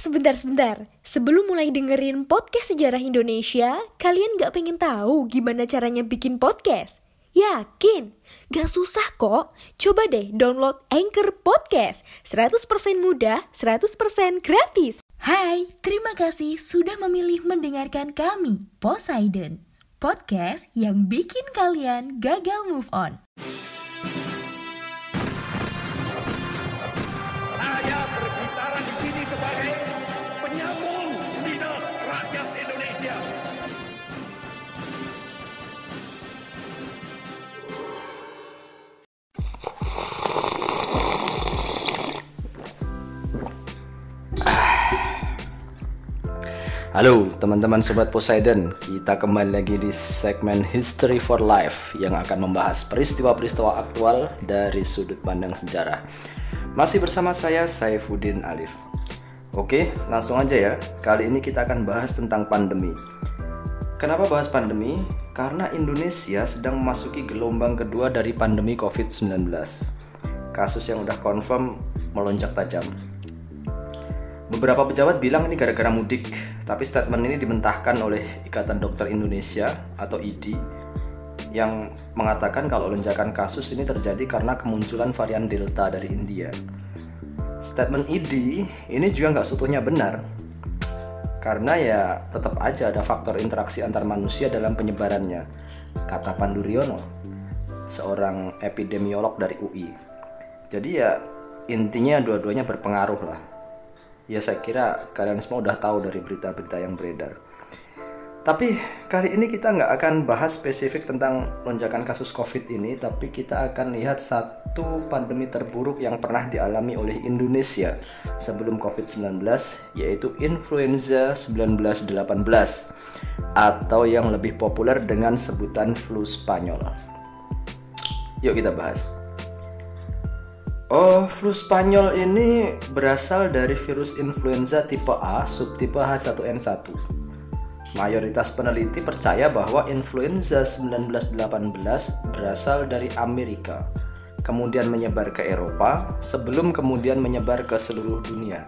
sebentar-sebentar. Sebelum mulai dengerin podcast sejarah Indonesia, kalian gak pengen tahu gimana caranya bikin podcast? Yakin? Gak susah kok. Coba deh download Anchor Podcast. 100% mudah, 100% gratis. Hai, terima kasih sudah memilih mendengarkan kami, Poseidon. Podcast yang bikin kalian gagal move on. Halo teman-teman sobat Poseidon, kita kembali lagi di segmen History for Life yang akan membahas peristiwa-peristiwa aktual dari sudut pandang sejarah. Masih bersama saya Saifuddin Alif. Oke, langsung aja ya. Kali ini kita akan bahas tentang pandemi. Kenapa bahas pandemi? Karena Indonesia sedang memasuki gelombang kedua dari pandemi COVID-19. Kasus yang udah confirm melonjak tajam. Beberapa pejabat bilang ini gara-gara mudik, tapi statement ini dimentahkan oleh Ikatan Dokter Indonesia atau IDI yang mengatakan kalau lonjakan kasus ini terjadi karena kemunculan varian Delta dari India. Statement IDI ini juga nggak seutuhnya benar, karena ya tetap aja ada faktor interaksi antar manusia dalam penyebarannya, kata Pandu Riono, seorang epidemiolog dari UI. Jadi ya intinya dua-duanya berpengaruh lah ya saya kira kalian semua udah tahu dari berita-berita yang beredar. Tapi kali ini kita nggak akan bahas spesifik tentang lonjakan kasus COVID ini, tapi kita akan lihat satu pandemi terburuk yang pernah dialami oleh Indonesia sebelum COVID-19, yaitu influenza 1918 atau yang lebih populer dengan sebutan flu Spanyol. Yuk kita bahas. Oh, flu Spanyol ini berasal dari virus influenza tipe A subtipe H1N1. Mayoritas peneliti percaya bahwa influenza 1918 berasal dari Amerika, kemudian menyebar ke Eropa, sebelum kemudian menyebar ke seluruh dunia.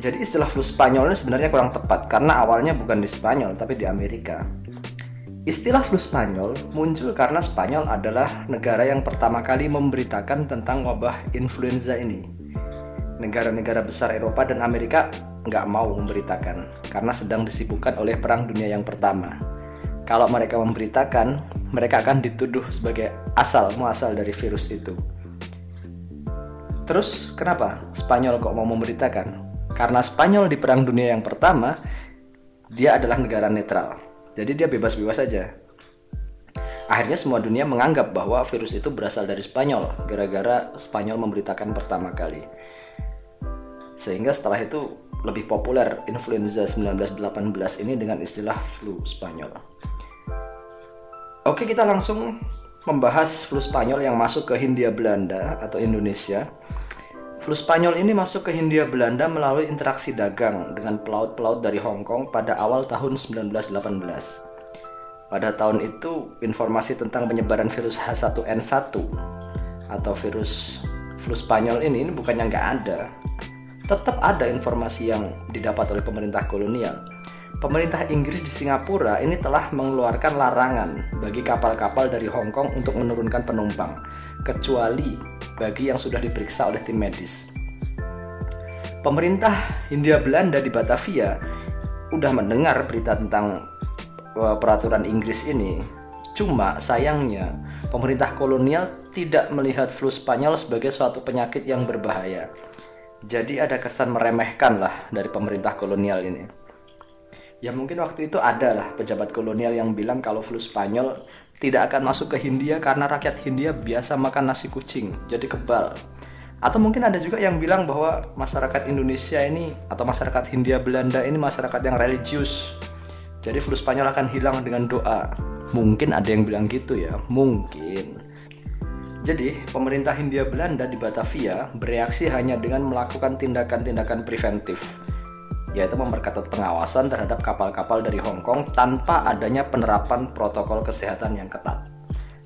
Jadi istilah flu Spanyol ini sebenarnya kurang tepat karena awalnya bukan di Spanyol tapi di Amerika. Istilah flu Spanyol muncul karena Spanyol adalah negara yang pertama kali memberitakan tentang wabah influenza ini. Negara-negara besar Eropa dan Amerika nggak mau memberitakan karena sedang disibukkan oleh Perang Dunia yang pertama. Kalau mereka memberitakan, mereka akan dituduh sebagai asal muasal dari virus itu. Terus kenapa Spanyol kok mau memberitakan? Karena Spanyol di Perang Dunia yang pertama, dia adalah negara netral jadi dia bebas-bebas saja. Akhirnya semua dunia menganggap bahwa virus itu berasal dari Spanyol gara-gara Spanyol memberitakan pertama kali. Sehingga setelah itu lebih populer influenza 1918 ini dengan istilah flu Spanyol. Oke, kita langsung membahas flu Spanyol yang masuk ke Hindia Belanda atau Indonesia. Flu Spanyol ini masuk ke Hindia Belanda melalui interaksi dagang dengan pelaut-pelaut dari Hong Kong pada awal tahun 1918. Pada tahun itu, informasi tentang penyebaran virus H1N1 atau virus flu Spanyol ini, ini bukannya nggak ada. Tetap ada informasi yang didapat oleh pemerintah kolonial. Pemerintah Inggris di Singapura ini telah mengeluarkan larangan bagi kapal-kapal dari Hong Kong untuk menurunkan penumpang, kecuali bagi yang sudah diperiksa oleh tim medis. Pemerintah Hindia Belanda di Batavia udah mendengar berita tentang uh, peraturan Inggris ini. Cuma sayangnya pemerintah kolonial tidak melihat flu Spanyol sebagai suatu penyakit yang berbahaya. Jadi ada kesan meremehkan lah dari pemerintah kolonial ini. Ya mungkin waktu itu ada lah pejabat kolonial yang bilang kalau flu Spanyol tidak akan masuk ke Hindia karena rakyat Hindia biasa makan nasi kucing, jadi kebal. Atau mungkin ada juga yang bilang bahwa masyarakat Indonesia ini atau masyarakat Hindia Belanda ini masyarakat yang religius. Jadi flu Spanyol akan hilang dengan doa. Mungkin ada yang bilang gitu ya, mungkin. Jadi, pemerintah Hindia Belanda di Batavia bereaksi hanya dengan melakukan tindakan-tindakan preventif yaitu memperketat pengawasan terhadap kapal-kapal dari Hong Kong tanpa adanya penerapan protokol kesehatan yang ketat.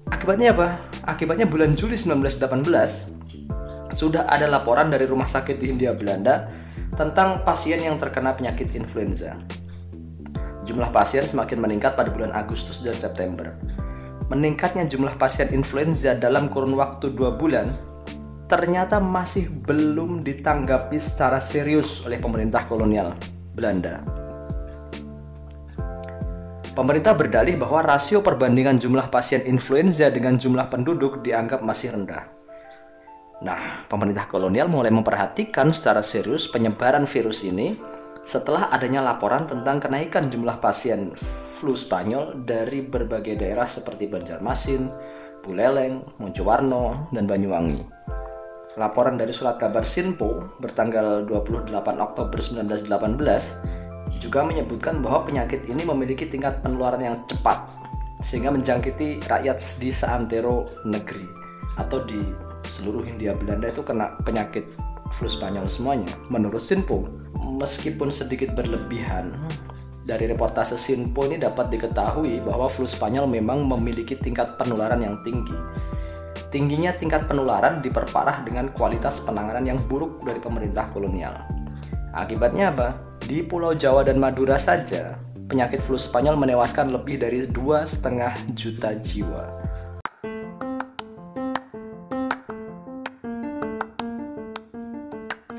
Akibatnya apa? Akibatnya bulan Juli 1918 sudah ada laporan dari rumah sakit di Hindia Belanda tentang pasien yang terkena penyakit influenza. Jumlah pasien semakin meningkat pada bulan Agustus dan September. Meningkatnya jumlah pasien influenza dalam kurun waktu dua bulan ternyata masih belum ditanggapi secara serius oleh pemerintah kolonial Belanda. Pemerintah berdalih bahwa rasio perbandingan jumlah pasien influenza dengan jumlah penduduk dianggap masih rendah. Nah, pemerintah kolonial mulai memperhatikan secara serius penyebaran virus ini setelah adanya laporan tentang kenaikan jumlah pasien flu Spanyol dari berbagai daerah seperti Banjarmasin, Buleleng, Mojowarno, dan Banyuwangi. Laporan dari surat kabar Sinpo bertanggal 28 Oktober 1918 juga menyebutkan bahwa penyakit ini memiliki tingkat penularan yang cepat sehingga menjangkiti rakyat di seantero negeri atau di seluruh Hindia Belanda itu kena penyakit flu Spanyol semuanya. Menurut Sinpo, meskipun sedikit berlebihan, dari reportase Sinpo ini dapat diketahui bahwa flu Spanyol memang memiliki tingkat penularan yang tinggi. Tingginya tingkat penularan diperparah dengan kualitas penanganan yang buruk dari pemerintah kolonial. Akibatnya apa? Di Pulau Jawa dan Madura saja, penyakit flu Spanyol menewaskan lebih dari 2,5 juta jiwa.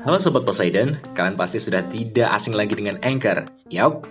Halo Sobat Poseidon, kalian pasti sudah tidak asing lagi dengan Anchor. Yap,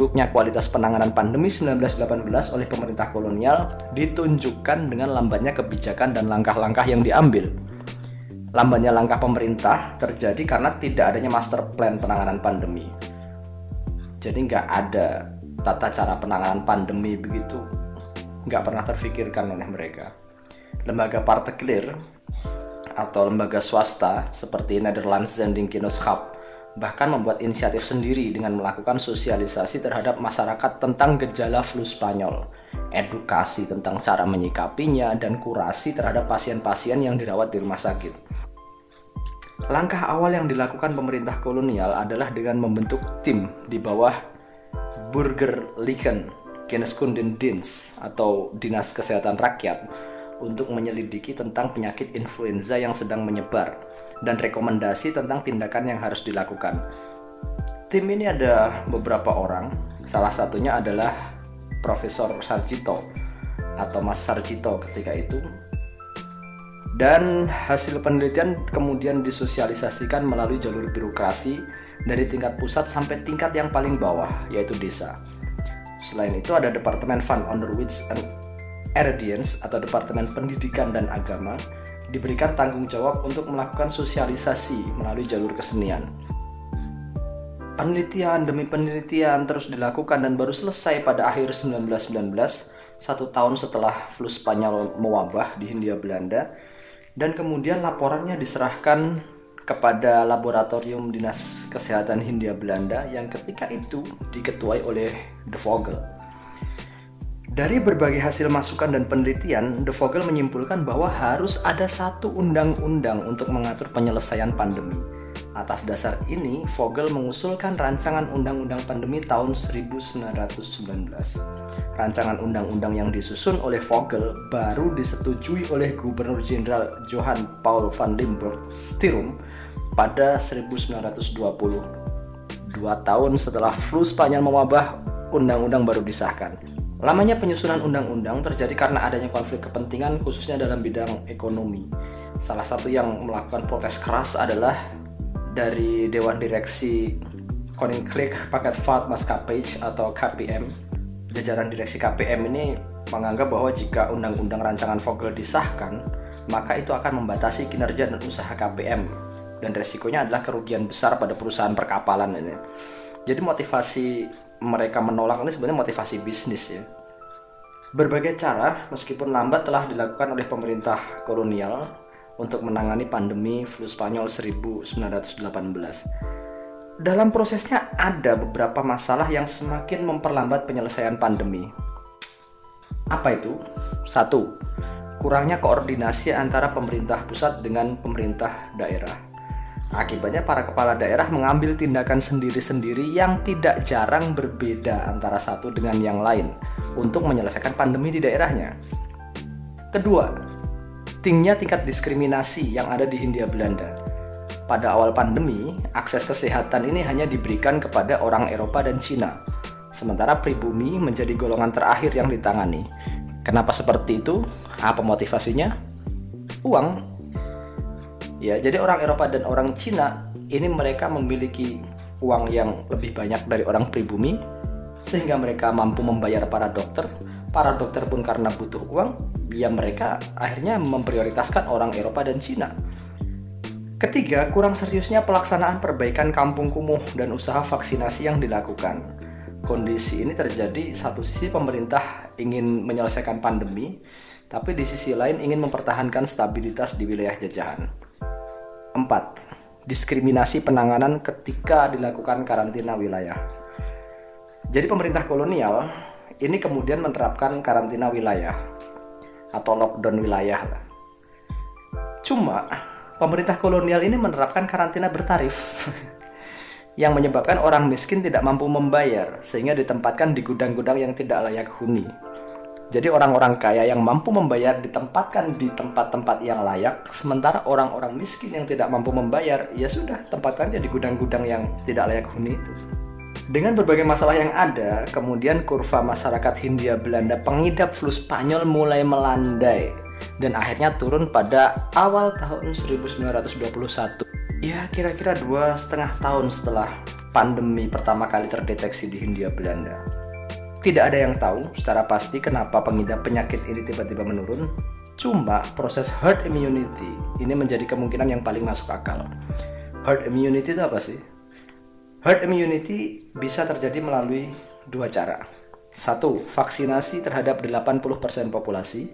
Buruknya kualitas penanganan pandemi 1918 oleh pemerintah kolonial ditunjukkan dengan lambannya kebijakan dan langkah-langkah yang diambil. Lambannya langkah pemerintah terjadi karena tidak adanya master plan penanganan pandemi. Jadi nggak ada tata cara penanganan pandemi begitu nggak pernah terfikirkan oleh mereka. Lembaga partikelir atau lembaga swasta seperti Netherlands Zendingkineskap bahkan membuat inisiatif sendiri dengan melakukan sosialisasi terhadap masyarakat tentang gejala flu Spanyol, edukasi tentang cara menyikapinya, dan kurasi terhadap pasien-pasien yang dirawat di rumah sakit. Langkah awal yang dilakukan pemerintah kolonial adalah dengan membentuk tim di bawah Burger Liken Dienst atau Dinas Kesehatan Rakyat untuk menyelidiki tentang penyakit influenza yang sedang menyebar dan rekomendasi tentang tindakan yang harus dilakukan. Tim ini ada beberapa orang, salah satunya adalah Profesor Sarjito atau Mas Sarjito ketika itu. Dan hasil penelitian kemudian disosialisasikan melalui jalur birokrasi dari tingkat pusat sampai tingkat yang paling bawah, yaitu desa. Selain itu ada Departemen Fund Under Which Eredience atau Departemen Pendidikan dan Agama diberikan tanggung jawab untuk melakukan sosialisasi melalui jalur kesenian. Penelitian demi penelitian terus dilakukan dan baru selesai pada akhir 1919, satu tahun setelah flu Spanyol mewabah di Hindia Belanda, dan kemudian laporannya diserahkan kepada Laboratorium Dinas Kesehatan Hindia Belanda yang ketika itu diketuai oleh De Vogel. Dari berbagai hasil masukan dan penelitian, De Vogel menyimpulkan bahwa harus ada satu undang-undang untuk mengatur penyelesaian pandemi. Atas dasar ini, Vogel mengusulkan rancangan undang-undang pandemi tahun 1919. Rancangan undang-undang yang disusun oleh Vogel baru disetujui oleh Gubernur Jenderal Johann Paul van Limburg Stirum pada 1920. Dua tahun setelah flu Spanyol mewabah, undang-undang baru disahkan. Lamanya penyusunan undang-undang terjadi karena adanya konflik kepentingan khususnya dalam bidang ekonomi. Salah satu yang melakukan protes keras adalah dari Dewan Direksi Koninklijk Paketvaart Maskapai atau KPM. Jajaran direksi KPM ini menganggap bahwa jika undang-undang rancangan Vogel disahkan, maka itu akan membatasi kinerja dan usaha KPM dan resikonya adalah kerugian besar pada perusahaan perkapalan ini. Jadi motivasi mereka menolak ini sebenarnya motivasi bisnis ya. Berbagai cara, meskipun lambat telah dilakukan oleh pemerintah kolonial untuk menangani pandemi flu Spanyol 1918. dalam prosesnya ada beberapa masalah yang semakin memperlambat penyelesaian pandemi. Apa itu? Satu, kurangnya koordinasi antara pemerintah pusat dengan pemerintah daerah. Akibatnya para kepala daerah mengambil tindakan sendiri-sendiri yang tidak jarang berbeda antara satu dengan yang lain untuk menyelesaikan pandemi di daerahnya. Kedua, tingginya tingkat diskriminasi yang ada di Hindia Belanda. Pada awal pandemi, akses kesehatan ini hanya diberikan kepada orang Eropa dan Cina, sementara pribumi menjadi golongan terakhir yang ditangani. Kenapa seperti itu? Apa motivasinya? Uang. Ya, jadi orang Eropa dan orang Cina ini mereka memiliki uang yang lebih banyak dari orang pribumi sehingga mereka mampu membayar para dokter. Para dokter pun karena butuh uang, ya mereka akhirnya memprioritaskan orang Eropa dan Cina. Ketiga, kurang seriusnya pelaksanaan perbaikan kampung kumuh dan usaha vaksinasi yang dilakukan. Kondisi ini terjadi satu sisi pemerintah ingin menyelesaikan pandemi, tapi di sisi lain ingin mempertahankan stabilitas di wilayah jajahan. 4. Diskriminasi penanganan ketika dilakukan karantina wilayah. Jadi pemerintah kolonial ini kemudian menerapkan karantina wilayah atau lockdown wilayah. Cuma pemerintah kolonial ini menerapkan karantina bertarif yang menyebabkan orang miskin tidak mampu membayar sehingga ditempatkan di gudang-gudang yang tidak layak huni. Jadi orang-orang kaya yang mampu membayar ditempatkan di tempat-tempat yang layak, sementara orang-orang miskin yang tidak mampu membayar, ya sudah tempatkan aja di gudang-gudang yang tidak layak huni itu. Dengan berbagai masalah yang ada, kemudian kurva masyarakat Hindia Belanda pengidap flu Spanyol mulai melandai dan akhirnya turun pada awal tahun 1921. Ya kira-kira dua setengah tahun setelah pandemi pertama kali terdeteksi di Hindia Belanda. Tidak ada yang tahu secara pasti kenapa pengidap penyakit ini tiba-tiba menurun. Cuma proses herd immunity ini menjadi kemungkinan yang paling masuk akal. Herd immunity itu apa sih? Herd immunity bisa terjadi melalui dua cara. Satu, vaksinasi terhadap 80% populasi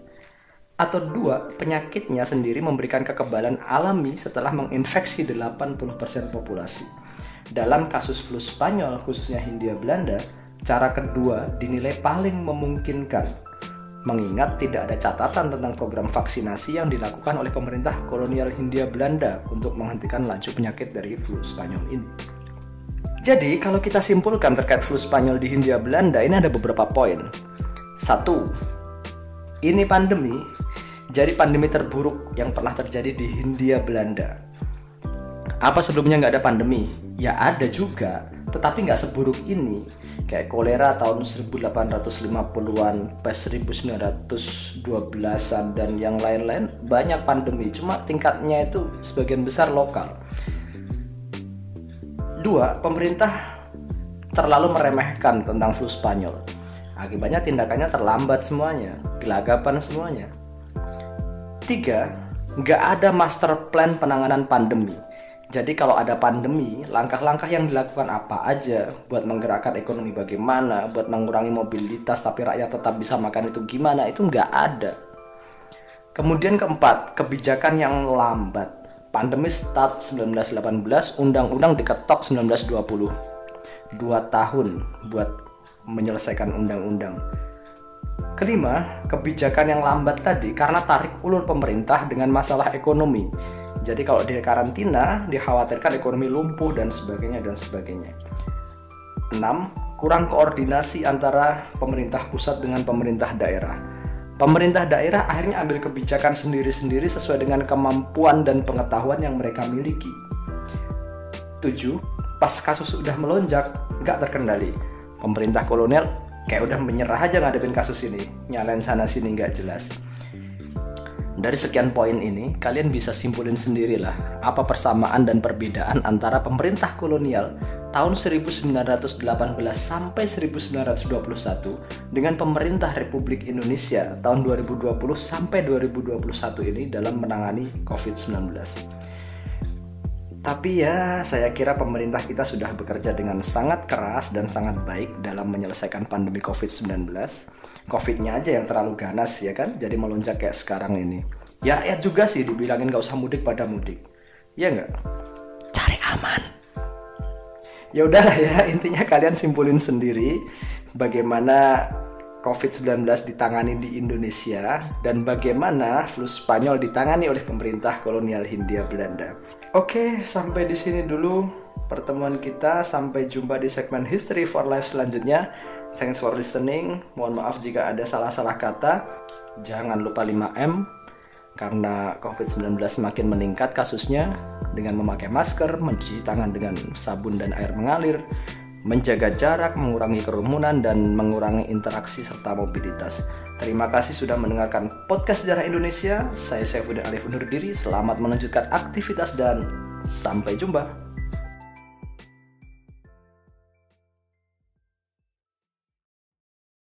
atau dua, penyakitnya sendiri memberikan kekebalan alami setelah menginfeksi 80% populasi. Dalam kasus flu Spanyol, khususnya Hindia Belanda, cara kedua dinilai paling memungkinkan mengingat tidak ada catatan tentang program vaksinasi yang dilakukan oleh pemerintah kolonial Hindia Belanda untuk menghentikan laju penyakit dari flu Spanyol ini. Jadi, kalau kita simpulkan terkait flu Spanyol di Hindia Belanda, ini ada beberapa poin. Satu, ini pandemi jadi pandemi terburuk yang pernah terjadi di Hindia Belanda. Apa sebelumnya nggak ada pandemi? Ya ada juga, tetapi nggak seburuk ini. Kayak kolera tahun 1850-an, pes 1912-an, dan yang lain-lain banyak pandemi. Cuma tingkatnya itu sebagian besar lokal. Dua, pemerintah terlalu meremehkan tentang flu Spanyol. Akibatnya tindakannya terlambat semuanya, gelagapan semuanya. Tiga, nggak ada master plan penanganan pandemi. Jadi kalau ada pandemi, langkah-langkah yang dilakukan apa aja buat menggerakkan ekonomi bagaimana, buat mengurangi mobilitas tapi rakyat tetap bisa makan itu gimana, itu nggak ada. Kemudian keempat, kebijakan yang lambat. Pandemi start 1918, undang-undang diketok 1920. Dua tahun buat menyelesaikan undang-undang. Kelima, kebijakan yang lambat tadi karena tarik ulur pemerintah dengan masalah ekonomi. Jadi kalau di karantina dikhawatirkan ekonomi lumpuh dan sebagainya dan sebagainya. Enam, kurang koordinasi antara pemerintah pusat dengan pemerintah daerah. Pemerintah daerah akhirnya ambil kebijakan sendiri-sendiri sesuai dengan kemampuan dan pengetahuan yang mereka miliki. Tujuh, pas kasus sudah melonjak, nggak terkendali. Pemerintah kolonial kayak udah menyerah aja ngadepin kasus ini nyalain sana sini nggak jelas dari sekian poin ini, kalian bisa simpulin sendirilah apa persamaan dan perbedaan antara pemerintah kolonial tahun 1918 sampai 1921 dengan pemerintah Republik Indonesia tahun 2020 sampai 2021 ini dalam menangani COVID-19. Tapi ya, saya kira pemerintah kita sudah bekerja dengan sangat keras dan sangat baik dalam menyelesaikan pandemi COVID-19. COVID-nya aja yang terlalu ganas ya kan, jadi melonjak kayak sekarang ini. Ya rakyat juga sih dibilangin gak usah mudik pada mudik. Ya nggak? Cari aman. ya udahlah ya intinya kalian simpulin sendiri bagaimana COVID-19 ditangani di Indonesia dan bagaimana flu Spanyol ditangani oleh pemerintah kolonial Hindia Belanda. Oke, sampai di sini dulu pertemuan kita. Sampai jumpa di segmen History for Life selanjutnya. Thanks for listening. Mohon maaf jika ada salah-salah kata. Jangan lupa 5M karena COVID-19 semakin meningkat kasusnya dengan memakai masker, mencuci tangan dengan sabun dan air mengalir, menjaga jarak, mengurangi kerumunan, dan mengurangi interaksi serta mobilitas. Terima kasih sudah mendengarkan podcast Sejarah Indonesia. Saya Saifuddin Alif undur diri. Selamat melanjutkan aktivitas dan sampai jumpa.